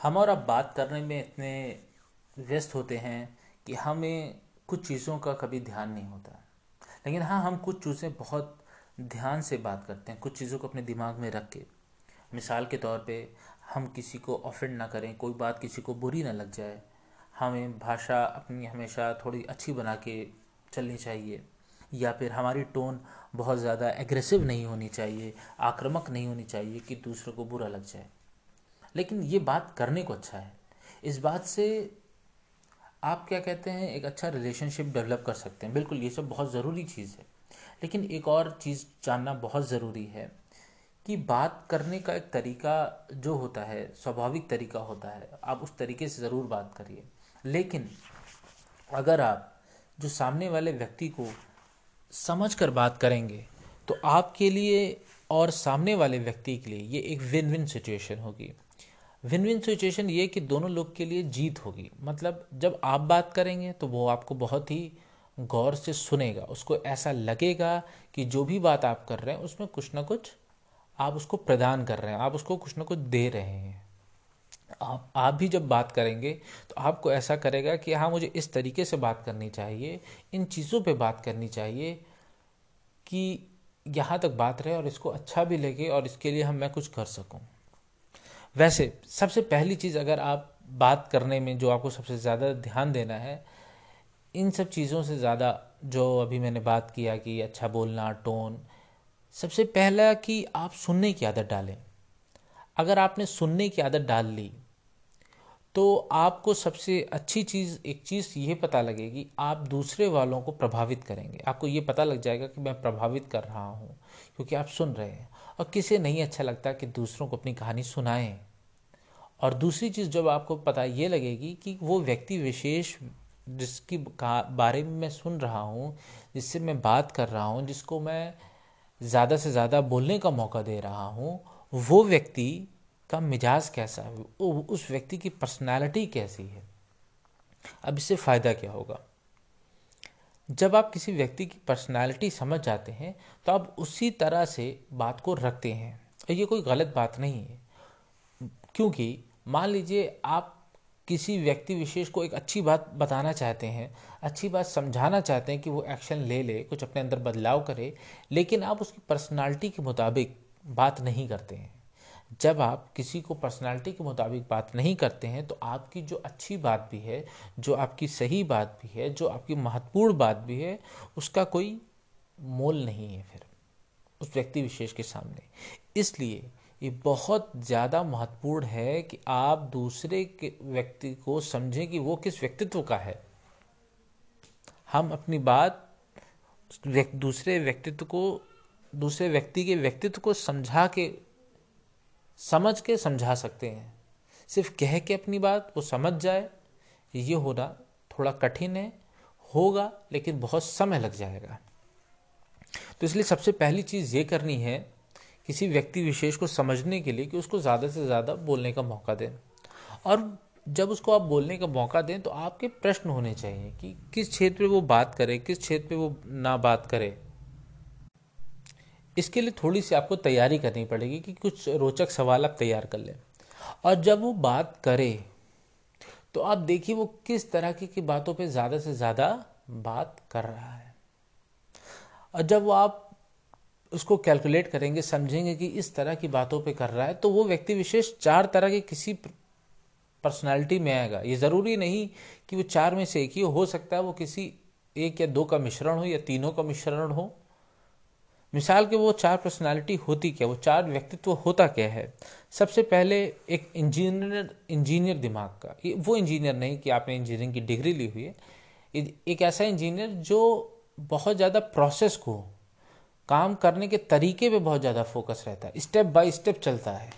हम और अब बात करने में इतने व्यस्त होते हैं कि हमें कुछ चीज़ों का कभी ध्यान नहीं होता। लेकिन हाँ हम कुछ चीज़ें बहुत ध्यान से बात करते हैं, कुछ चीज़ों को अपने दिमाग में रख के। मिसाल के तौर पे, हम किसी को ऑफेंड ना करें, कोई बात किसी को बुरी ना लग जाए। हमें भाषा अपनी हमेशा थोड़ी अच्छी बना के चलनी चाहिए, या फिर हमारी टोन बहुत ज़्यादा एग्रेसिव नहीं होनी चाहिए, आक्रामक नहीं होनी चाहिए कि दूसरों को बुरा लग जाए। लेकिन ये बात करने को अच्छा है। इस बात से आप क्या कहते हैं, एक अच्छा रिलेशनशिप डेवलप कर सकते हैं। बिल्कुल, ये सब बहुत ज़रूरी चीज़ है। लेकिन एक और चीज़ जानना बहुत ज़रूरी है कि बात करने का एक तरीका जो होता है, स्वाभाविक तरीका होता है, आप उस तरीके से ज़रूर बात करिए। लेकिन अगर आप जो सामने वाले व्यक्ति को समझ कर बात करेंगे तो आपके लिए और सामने वाले व्यक्ति के लिए ये एक विन विन सिचुएशन होगी। विन विन सिचुएशन ये कि दोनों लोग के लिए जीत होगी। मतलब जब आप बात करेंगे तो वो आपको बहुत ही गौर से सुनेगा। उसको ऐसा लगेगा कि जो भी बात आप कर रहे हैं, उसमें कुछ ना कुछ आप उसको प्रदान कर रहे हैं, आप उसको कुछ ना कुछ दे रहे हैं। आप आप भी जब बात करेंगे तो आपको ऐसा करेगा कि हाँ मुझे इस तरीके से बात करनी चाहिए, इन चीज़ों पे बात करनी चाहिए कि यहाँ तक बात रहे और इसको अच्छा भी लगे और इसके लिए हम, मैं कुछ कर सकूँ। वैसे सबसे पहली चीज़ अगर आप बात करने में जो आपको सबसे ज़्यादा ध्यान देना है, इन सब चीज़ों से ज़्यादा जो अभी मैंने बात किया कि अच्छा बोलना, टोन, सबसे पहला कि आप सुनने की आदत डालें। अगर आपने सुनने की आदत डाल ली तो आपको सबसे अच्छी चीज़, एक चीज़ ये पता लगेगी, आप दूसरे वालों को प्रभावित करेंगे। आपको ये पता लग जाएगा कि मैं प्रभावित कर रहा हूँ, क्योंकि आप सुन रहे हैं। और किसे नहीं अच्छा लगता कि दूसरों को अपनी कहानी सुनाएँ। और दूसरी चीज़ जब आपको पता ये लगेगी कि वो व्यक्ति विशेष जिसकी बारे में मैं सुन रहा हूँ, जिससे मैं बात कर रहा हूँ, जिसको मैं ज़्यादा से ज़्यादा बोलने का मौका दे रहा हूँ, वो व्यक्ति का मिजाज कैसा है? उस व्यक्ति की पर्सनैलिटी कैसी है? अब इससे फ़ायदा क्या होगा? जब आप किसी व्यक्ति की पर्सनैलिटी समझ जाते हैं तो आप उसी तरह से बात को रखते हैं। और ये कोई गलत बात नहीं है। क्योंकि मान लीजिए आप किसी व्यक्ति विशेष को एक अच्छी बात बताना चाहते हैं, अच्छी बात समझाना चाहते हैं कि वो एक्शन ले ले, कुछ अपने अंदर बदलाव करे, लेकिन आप उसकी पर्सनालिटी के मुताबिक बात नहीं करते हैं। जब आप किसी को पर्सनालिटी के मुताबिक बात नहीं करते हैं तो आपकी जो अच्छी बात भी है, जो आपकी सही बात भी है, जो आपकी महत्वपूर्ण बात भी है, उसका कोई मोल नहीं है फिर उस व्यक्ति विशेष के सामने। इसलिए ये बहुत ज़्यादा महत्वपूर्ण है कि आप दूसरे के व्यक्ति को समझें कि वो किस व्यक्तित्व का है। हम अपनी बात दूसरे व्यक्तित्व को, दूसरे व्यक्ति के व्यक्तित्व को समझा के समझ के समझा सकते हैं। सिर्फ़ कह के अपनी बात, वो समझ जाए, ये होना थोड़ा कठिन है, होगा, लेकिन बहुत समय लग जाएगा। तो इसलिए सबसे पहली चीज़ ये करनी है, किसी व्यक्ति विशेष को समझने के लिए कि उसको ज़्यादा से ज़्यादा बोलने का मौका दें। और जब उसको आप बोलने का मौका दें तो आपके प्रश्न होने चाहिए कि किस क्षेत्र में वो बात करे, किस क्षेत्र में वो ना बात करे। इसके लिए थोड़ी सी आपको तैयारी करनी पड़ेगी कि कुछ रोचक सवाल आप तैयार कर लें। और जब वो बात करे तो आप देखिए वो किस तरह की, की बातों पे ज़्यादा से ज़्यादा बात कर रहा है। और जब वो आप उसको कैलकुलेट करेंगे समझेंगे कि इस तरह की बातों पे कर रहा है तो वो व्यक्ति विशेष चार तरह के किसी पर्सनालिटी में आएगा। ये ज़रूरी नहीं कि वो चार में से एक ही हो सकता है वो किसी एक या दो का मिश्रण हो या तीनों का मिश्रण हो। मिसाल के वो चार पर्सनालिटी होती क्या? वो चार व्यक्तित्व होता क्या है? सबसे पहले एक इंजीनियर इंजीनियर दिमाग का। ये वो इंजीनियर नहीं कि आपने इंजीनियरिंग की डिग्री ली हुई है। एक ऐसा इंजीनियर जो बहुत ज़्यादा प्रोसेस को, काम करने के तरीके पे बहुत ज़्यादा फोकस रहता है। स्टेप बाय स्टेप चलता है।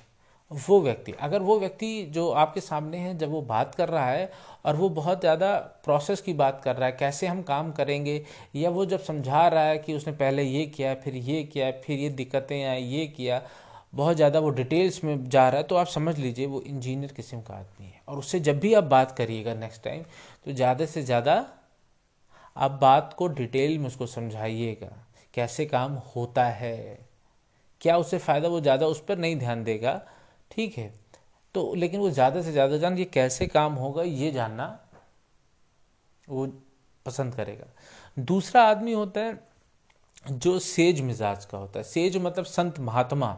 वो व्यक्ति, अगर वो व्यक्ति जो आपके सामने है, जब वो बात कर रहा है और वो बहुत ज़्यादा प्रोसेस की बात कर रहा है, कैसे हम काम करेंगे, या वो जब समझा रहा है कि उसने पहले ये किया, फिर ये किया, फिर ये दिक्कतें आई, ये किया, बहुत ज़्यादा वो डिटेल्स में जा रहा है तो आप समझ लीजिए वो इंजीनियर किस्म का आदमी है। और उससे जब भी आप बात करिएगा नेक्स्ट टाइम तो ज़्यादा से ज़्यादा आप बात को डिटेल में उसको समझाइएगा। कैसे काम होता है, क्या उससे फ़ायदा वो ज़्यादा उस पर नहीं ध्यान देगा ठीक है। तो लेकिन वो ज़्यादा से ज़्यादा जान ये कैसे काम होगा ये जानना वो पसंद करेगा। दूसरा आदमी होता है जो सेज मिजाज का होता है। सेज मतलब संत महात्मा।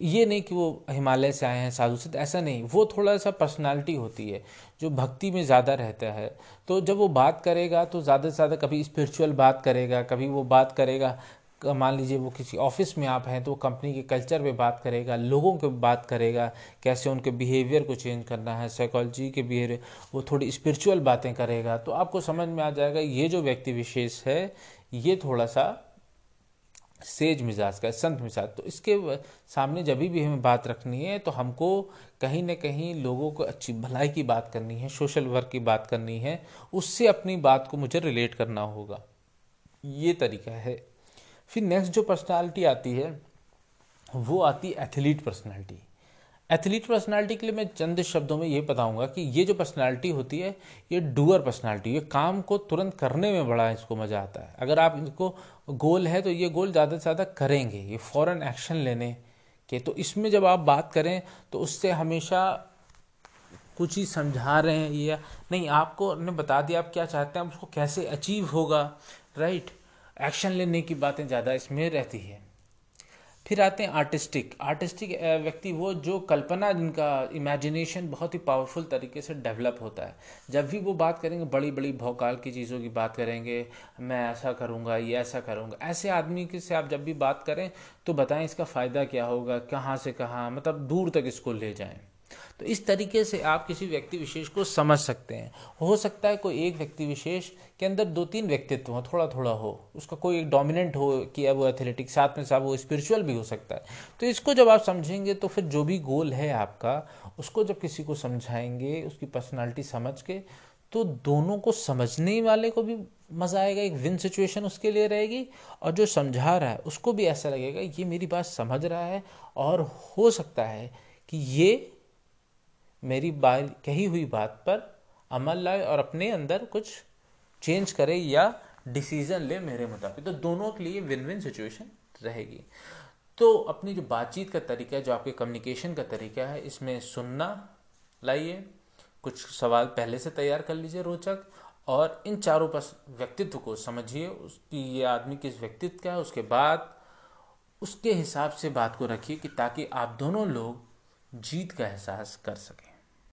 ये नहीं कि वो हिमालय से आए हैं, साधु संत, ऐसा नहीं। वो थोड़ा सा पर्सनालिटी होती है, जो भक्ति में ज़्यादा रहता है। तो जब वो बात करेगा तो ज़्यादा से ज़्यादा कभी स्पिरिचुअल बात करेगा, कभी वो बात करेगा मान लीजिए वो किसी ऑफ़िस में आप हैं तो वो कंपनी के कल्चर पे बात करेगा, लोगों के बात करेगा, कैसे उनके बिहेवियर को चेंज करना है साइकोलॉजी के बिहेवियर वो थोड़ी स्पिरिचुअल बातें करेगा तो आपको समझ में आ जाएगा, ये जो व्यक्ति विशेष है, ये थोड़ा सा सेज मिजाज का संत मिजाज तो इसके सामने जब भी हमें बात रखनी है तो हमको कहीं ना कहीं लोगों को अच्छी भलाई की बात करनी है सोशल वर्क की बात करनी है, उससे अपनी बात को मुझे रिलेट करना होगा। ये तरीका है। फिर नेक्स्ट जो पर्सनालिटी आती है, वो आती है एथलीट पर्सनालिटी एथलीट पर्सनालिटी के लिए मैं चंद शब्दों में ये बताऊँगा कि ये जो पर्सनालिटी होती है, ये डूअर पर्सनालिटी ये काम को तुरंत करने में बड़ा इसको मज़ा आता है। अगर आप इनको गोल है तो ये गोल ज़्यादा से ज़्यादा करेंगे, ये फ़ौरन एक्शन लेने के। तो इसमें जब आप बात करें तो उससे हमेशा कुछ ही समझा रहे हैं या नहीं, आपको ने बता दिया आप क्या चाहते हैं उसको कैसे अचीव होगा राइट एक्शन लेने की बातें ज़्यादा इसमें रहती है। फिर आते हैं आर्टिस्टिक। आर्टिस्टिक व्यक्ति वो जो कल्पना जिनका इमेजिनेशन बहुत ही पावरफुल तरीके से डेवलप होता है। जब भी वो बात करेंगे बड़ी बड़ी भौकाल की चीज़ों की बात करेंगे, मैं ऐसा करूँगा, ये ऐसा करूँगा, ऐसे आदमी के से आप जब भी बात करें तो बताएँ इसका फ़ायदा क्या होगा, कहाँ से कहाँ मतलब दूर तक इसको ले जाएँ। तो इस तरीके से आप किसी व्यक्ति विशेष को समझ सकते हैं। हो सकता है कोई एक व्यक्ति विशेष के अंदर दो तीन व्यक्तित्व हो थोड़ा थोड़ा हो। उसका कोई एक डोमिनेंट हो कि वो एथलेटिक साथ में साथ वो स्पिरिचुअल भी हो सकता है। तो इसको जब आप समझेंगे तो फिर जो भी गोल है आपका, उसको जब किसी को समझाएँगे, उसकी पर्सनैलिटी समझ के तो दोनों को समझने वाले को भी मज़ा आएगा, एक विन सिचुएशन उसके लिए रहेगी और जो समझा रहा है, उसको भी ऐसा लगेगा, ये मेरी बात समझ रहा है और हो सकता है कि ये मेरी कही हुई बात पर अमल लाए और अपने अंदर कुछ चेंज करे या डिसीज़न ले मेरे मुताबिक। तो दोनों के लिए विन विन सिचुएशन रहेगी। तो अपनी जो बातचीत का तरीका है, जो आपके कम्युनिकेशन का तरीका है, इसमें सुनना लाइए। कुछ सवाल पहले से तैयार कर लीजिए रोचक और इन चारों पर व्यक्तित्व को समझिए। उसकी ये आदमी किस व्यक्तित्व का है, उसके बाद उसके हिसाब से बात को रखिए कि ताकि आप दोनों लोग जीत का एहसास कर सकें।